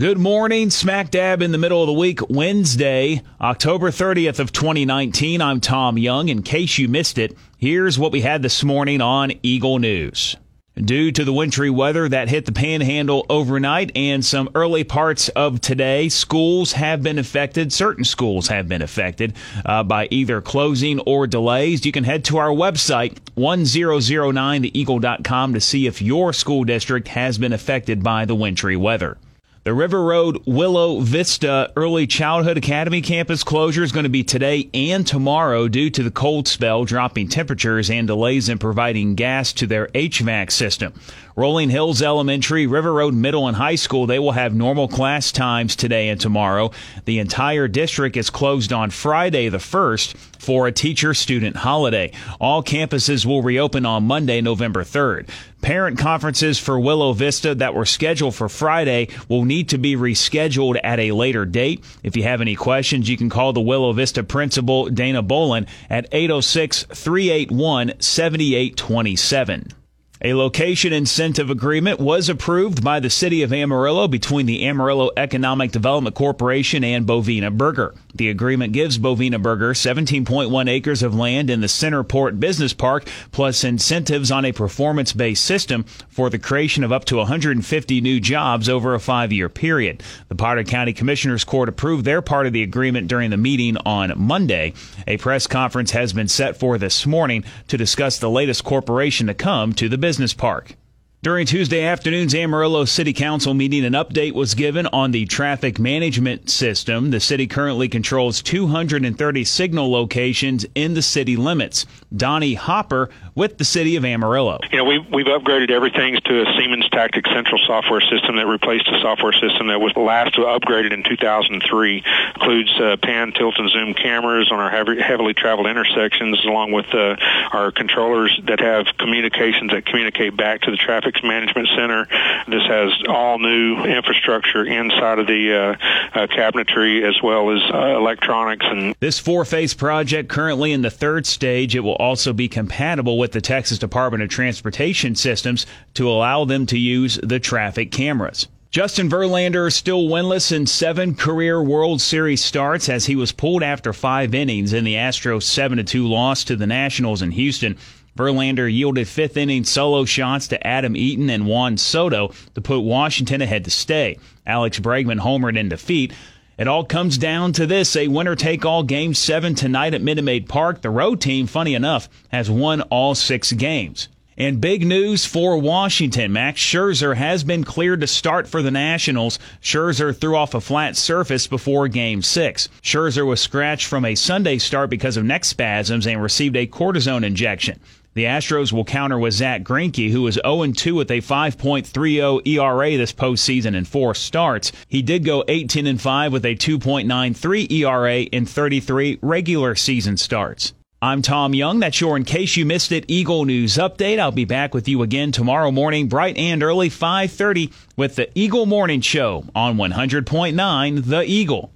Good morning, smack dab in the middle of the week, Wednesday, October 30th of 2019. I'm Tom Young. In case you missed it, here's what we had this morning on Eagle News. Due to the wintry weather that hit the panhandle overnight and some early parts of today, schools have been affected. Certain schools have been affected uh, by either closing or delays. You can head to our website, 1009theeagle.com, to see if your school district has been affected by the wintry weather. The River Road Willow Vista Early Childhood Academy campus closure is going to be today and tomorrow due to the cold spell, dropping temperatures, and delays in providing gas to their HVAC system. Rolling Hills Elementary, River Road Middle and High School, they will have normal class times today and tomorrow. The entire district is closed on Friday the 1st for a teacher student holiday. All campuses will reopen on Monday, November 3rd. Parent conferences for Willow Vista that were scheduled for Friday will need to be rescheduled at a later date. If you have any questions, you can call the Willow Vista principal, Dana Bolin, at 806 381 7827. A location incentive agreement was approved by the city of Amarillo between the Amarillo Economic Development Corporation and Bovina Burger. The agreement gives Bovina Burger 17.1 acres of land in the Centerport Business Park, plus incentives on a performance based system for the creation of up to 150 new jobs over a five year period. The Potter County Commissioners Court approved their part of the agreement during the meeting on Monday. A press conference has been set for this morning to discuss the latest corporation to come to the business Business Park. During Tuesday afternoon's Amarillo City Council meeting, an update was given on the traffic management system. The city currently controls 230 signal locations in the city limits. Donnie Hopper with the city of Amarillo. You know, we've, we've upgraded everything to a Siemens Tactic Central software system that replaced a software system that was last upgraded in 2003. Includes uh, pan, tilt, and zoom cameras on our heavy, heavily traveled intersections, along with uh, our controllers that have communications that communicate back to the traffic Traffic Management Center. This has all new infrastructure inside of the uh, uh, cabinetry as well as uh, electronics. And this four-phase project currently in the third stage, it will also be compatible with the Texas Department of Transportation systems to allow them to use the traffic cameras. Justin Verlander still winless in seven career World Series starts as he was pulled after five innings in the Astros 7-2 loss to the Nationals in Houston. Verlander yielded fifth inning solo shots to Adam Eaton and Juan Soto to put Washington ahead to stay. Alex Bregman homered in defeat. It all comes down to this a winner take all game seven tonight at Minute Maid Park. The road team, funny enough, has won all six games. And big news for Washington. Max Scherzer has been cleared to start for the Nationals. Scherzer threw off a flat surface before game six. Scherzer was scratched from a Sunday start because of neck spasms and received a cortisone injection. The Astros will counter with Zack Greinke, who is 0-2 with a 5.30 ERA this postseason in four starts. He did go 18-5 with a 2.93 ERA in 33 regular season starts. I'm Tom Young. That's your In Case You Missed It Eagle News Update. I'll be back with you again tomorrow morning, bright and early, 5.30 with the Eagle Morning Show on 100.9 The Eagle.